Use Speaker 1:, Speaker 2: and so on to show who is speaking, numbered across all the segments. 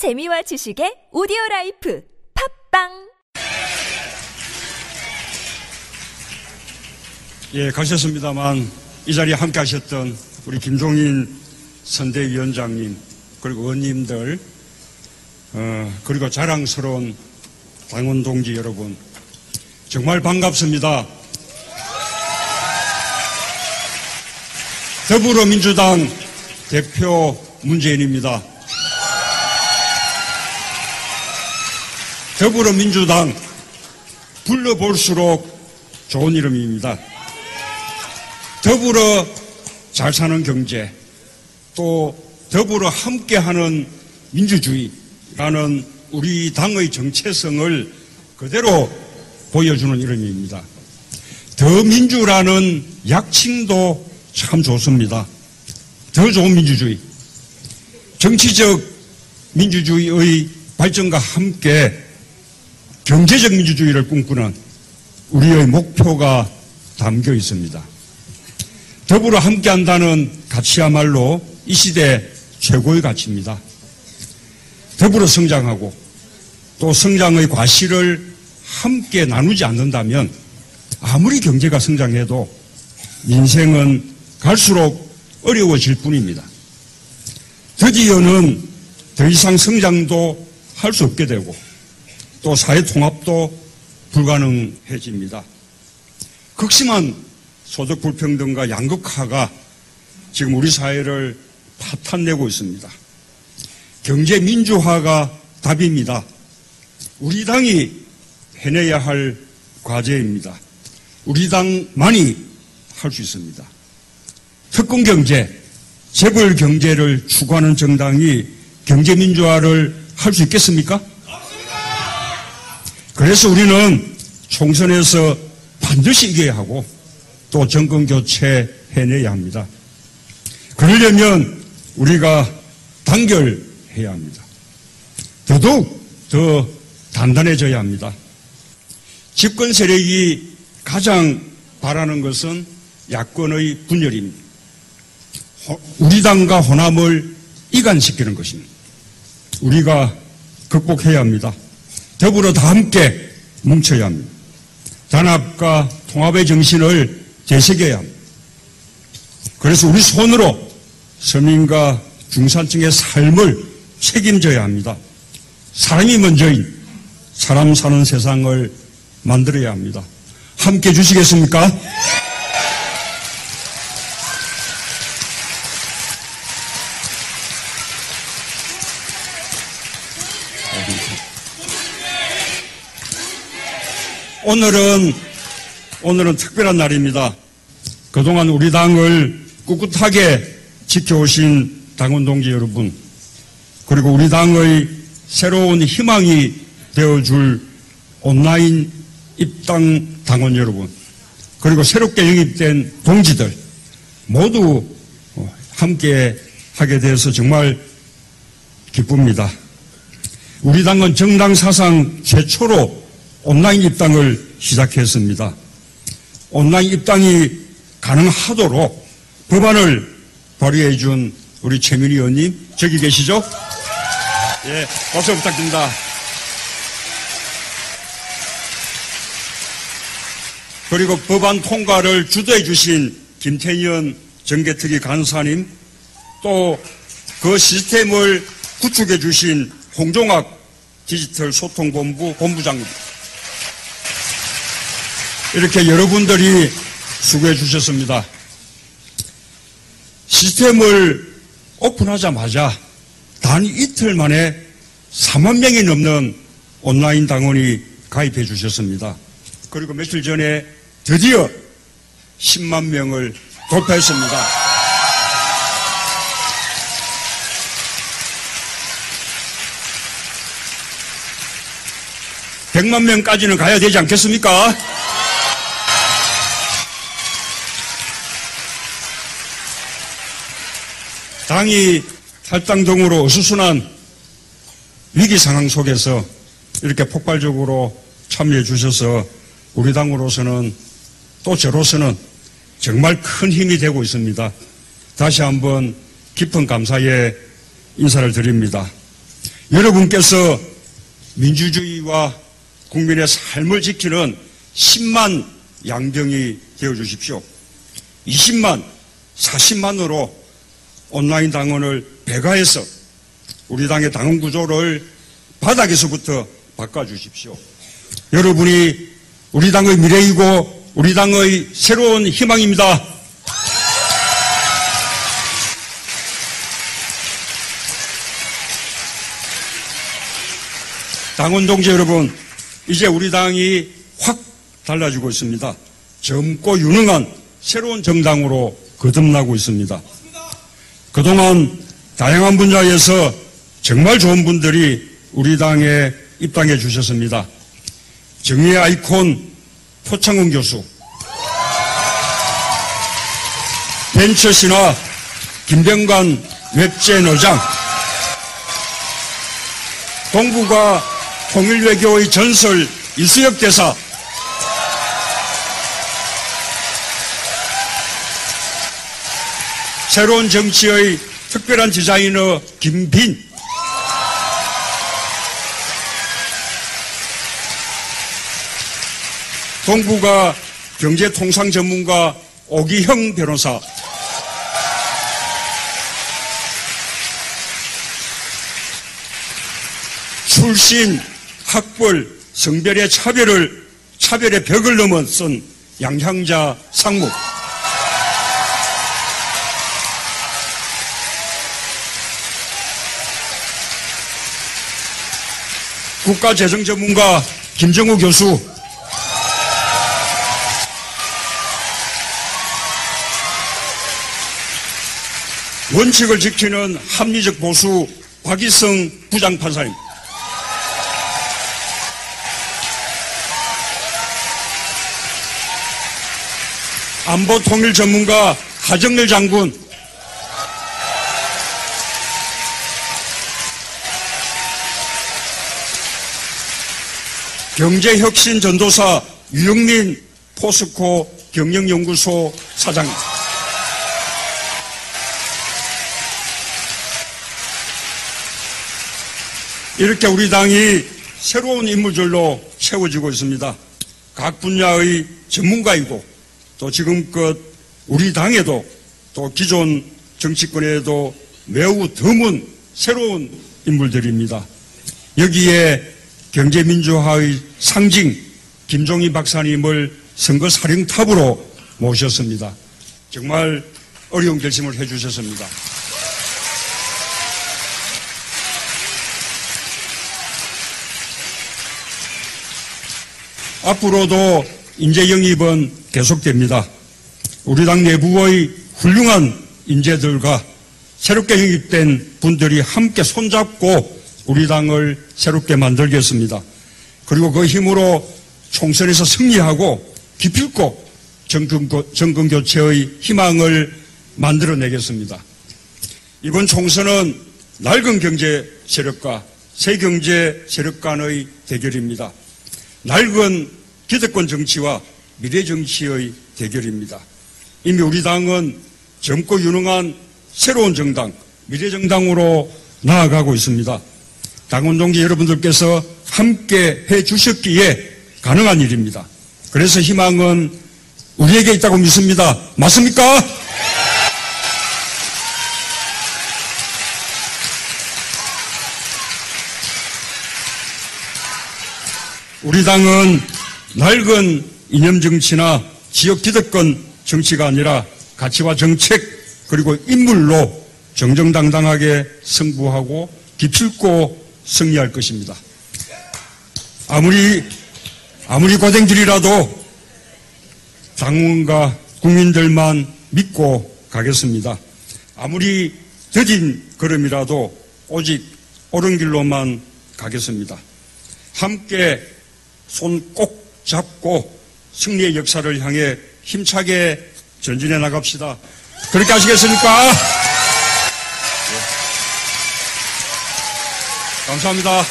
Speaker 1: 재미와 지식의 오디오 라이프 팟빵
Speaker 2: 예, 가셨습니다만 이 자리에 함께 하셨던 우리 김종인 선대위원장님 그리고 의원님들 어, 그리고 자랑스러운 당원 동지 여러분 정말 반갑습니다. 더불어민주당 대표 문재인입니다. 더불어민주당 불러볼수록 좋은 이름입니다. 더불어 잘 사는 경제, 또 더불어 함께하는 민주주의라는 우리 당의 정체성을 그대로 보여주는 이름입니다. 더 민주라는 약칭도 참 좋습니다. 더 좋은 민주주의. 정치적 민주주의의 발전과 함께 경제적 민주주의를 꿈꾸는 우리의 목표가 담겨 있습니다. 더불어 함께한다는 가치야말로 이 시대 최고의 가치입니다. 더불어 성장하고 또 성장의 과실을 함께 나누지 않는다면 아무리 경제가 성장해도 인생은 갈수록 어려워질 뿐입니다. 드디어는 더 이상 성장도 할 수 없게 되고 또 사회 통합도 불가능해집니다. 극심한 소득 불평등과 양극화가 지금 우리 사회를 파탄내고 있습니다. 경제 민주화가 답입니다. 우리 당이 해내야 할 과제입니다. 우리 당만이 할 수 있습니다. 특권 경제, 재벌 경제를 추구하는 정당이 경제 민주화를 할 수 있겠습니까? 그래서 우리는 총선에서 반드시 이겨야 하고 또 정권 교체 해내야 합니다. 그러려면 우리가 단결해야 합니다. 더더욱 더 단단해져야 합니다. 집권 세력이 가장 바라는 것은 야권의 분열입니다. 우리 당과 호남을 이간시키는 것입니다. 우리가 극복해야 합니다. 더불어 다 함께 뭉쳐야 합니다. 단합과 통합의 정신을 되새겨야 합니다. 그래서 우리 손으로 서민과 중산층의 삶을 책임져야 합니다. 사람이 먼저인 사람 사는 세상을 만들어야 합니다. 함께 주시겠습니까? 오늘은 오늘은 특별한 날입니다. 그동안 우리 당을 꿋꿋하게 지켜오신 당원 동지 여러분, 그리고 우리 당의 새로운 희망이 되어줄 온라인 입당 당원 여러분, 그리고 새롭게 영입된 동지들 모두 함께 하게 돼서 정말 기쁩니다. 우리 당은 정당 사상 최초로 온라인 입당을 시작했습니다. 온라인 입당이 가능하도록 법안을 발의해 준 우리 최민희 의원님 저기 계시죠? 예, 박수 부탁드립니다. 그리고 법안 통과를 주도해 주신 김태년 정계특위 간사님 또 그 시스템을 구축해 주신 홍종학 디지털 소통본부 본부장님 이렇게 여러분들이 수고해 주셨습니다. 시스템을 오픈하자마자 단 이틀 만에 4만 명이 넘는 온라인 당원이 가입해 주셨습니다. 그리고 며칠 전에 드디어 10만 명을 돌파했습니다. 백만 명까지는 가야 되지 않겠습니까? 당이 탈당동으로 어수선한 위기 상황 속에서 이렇게 폭발적으로 참여해 주셔서 우리 당으로서는 또 저로서는 정말 큰 힘이 되고 있습니다. 다시 한번 깊은 감사의 인사를 드립니다. 여러분께서 민주주의와 국민의 삶을 지키는 10만 양병이 되어 주십시오. 20만, 40만으로 온라인 당원을 배가해서 우리 당의 당원 구조를 바닥에서부터 바꿔주십시오. 여러분이 우리 당의 미래이고 우리 당의 새로운 희망입니다. 당원 동지 여러분, 이제 우리 당이 확 달라지고 있습니다. 젊고 유능한 새로운 정당으로 거듭나고 있습니다. 그동안 다양한 분야에서 정말 좋은 분들이 우리 당에 입당해 주셨습니다. 정의의 아이콘 표창원 교수, 벤처 신화 김병관 웹젠 의장, 동북아 통일외교의 전설 이수혁 대사, 새로운 정치의 특별한 디자이너 김빈, 동북아 경제통상 전문가 오기형 변호사, 출신, 학벌, 성별의 차별을, 차별의 벽을 넘어선 양향자 상무, 국가재정 전문가 김정우 교수, 원칙을 지키는 합리적 보수 박이성 부장판사님. 안보 통일 전문가 하정렬 장군. 경제혁신 전도사 유영민 포스코 경영연구소 사장님. 이렇게 우리 당이 새로운 인물들로 채워지고 있습니다. 각 분야의 전문가이고 또 지금껏 우리 당에도 또 기존 정치권에도 매우 드문 새로운 인물들입니다. 여기에 경제민주화의 상징 김종희 박사님을 선거사령탑으로 모셨습니다. 정말 어려운 결심을 해주셨습니다. 앞으로도 인재 영입은 계속됩니다. 우리 당 내부의 훌륭한 인재들과 새롭게 영입된 분들이 함께 손잡고 우리 당을 새롭게 만들겠습니다. 그리고 그 힘으로 총선에서 승리하고 기필코 정권, 교체의 희망을 만들어내겠습니다. 이번 총선은 낡은 경제 세력과 새 경제 세력 간의 대결입니다. 낡은 기득권 정치와 미래 정치의 대결입니다. 이미 우리 당은 젊고 유능한 새로운 정당, 미래 정당으로 나아가고 있습니다. 당원 동지 여러분들께서 함께 해 주셨기에 가능한 일입니다. 그래서 희망은 우리에게 있다고 믿습니다. 맞습니까? 우리 당은 낡은 이념 정치나 지역 기득권 정치가 아니라 가치와 정책 그리고 인물로 정정당당하게 승부하고 기필코 승리할 것입니다. 아무리 아무리 고생들이라도 당원과 국민들만 믿고 가겠습니다. 아무리 더딘 걸음이라도 오직 옳은 길로만 가겠습니다. 함께 손 꼭 잡고 승리의 역사를 향해 힘차게 전진해 나갑시다. 그렇게 하시겠습니까? 감사합니다.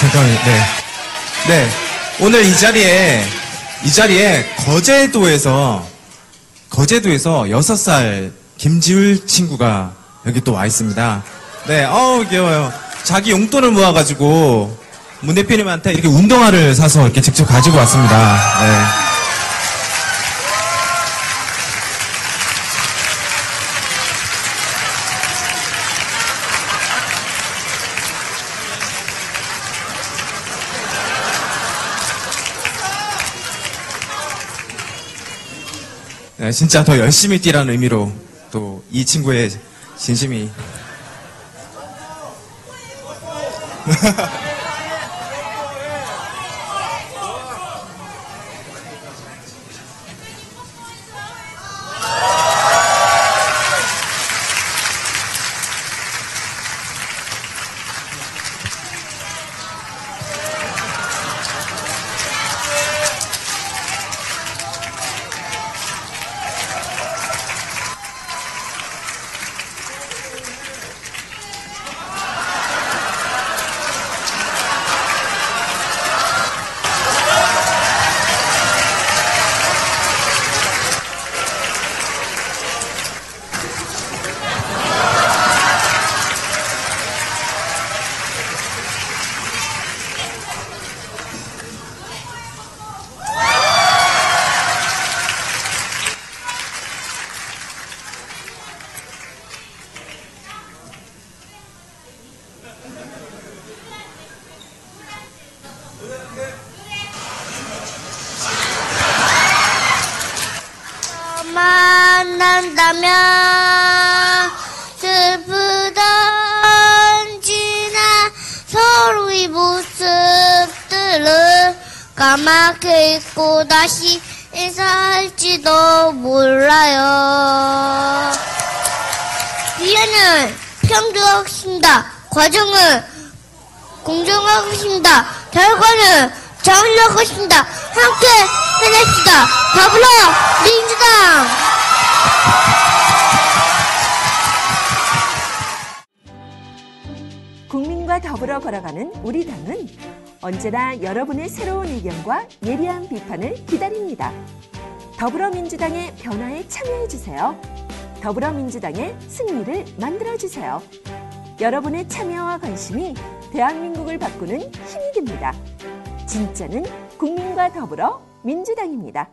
Speaker 3: 잠깐만요. 네. 네. 오늘 이 자리에, 이 자리에 거제도에서, 거제도에서 6살 김지울 친구가 여기 또 와 있습니다. 네, 어우, 귀여워요. 자기 용돈을 모아가지고, 문 대표님한테 이렇게 운동화를 사서 이렇게 직접 가지고 왔습니다. 네. 네, 진짜 더 열심히 뛰라는 의미로 또 이 친구의 진심이
Speaker 4: 만난다면 슬프던 지나 서로의 모습들을 까맣게 잊고 다시 인사할지도 몰라요. 미연은 평등하겠습니다. 과정은 공정하겠습니다. 결과는 정의하겠습니다. 함께 해냅시다. 더불어 민주당!
Speaker 1: 국민과 더불어 걸어가는 우리 당은 언제나 여러분의 새로운 의견과 예리한 비판을 기다립니다. 더불어민주당의 변화에 참여해 주세요. 더불어민주당의 승리를 만들어 주세요. 여러분의 참여와 관심이 대한민국을 바꾸는 힘이 됩니다. 진짜는 국민과 더불어 민주당입니다.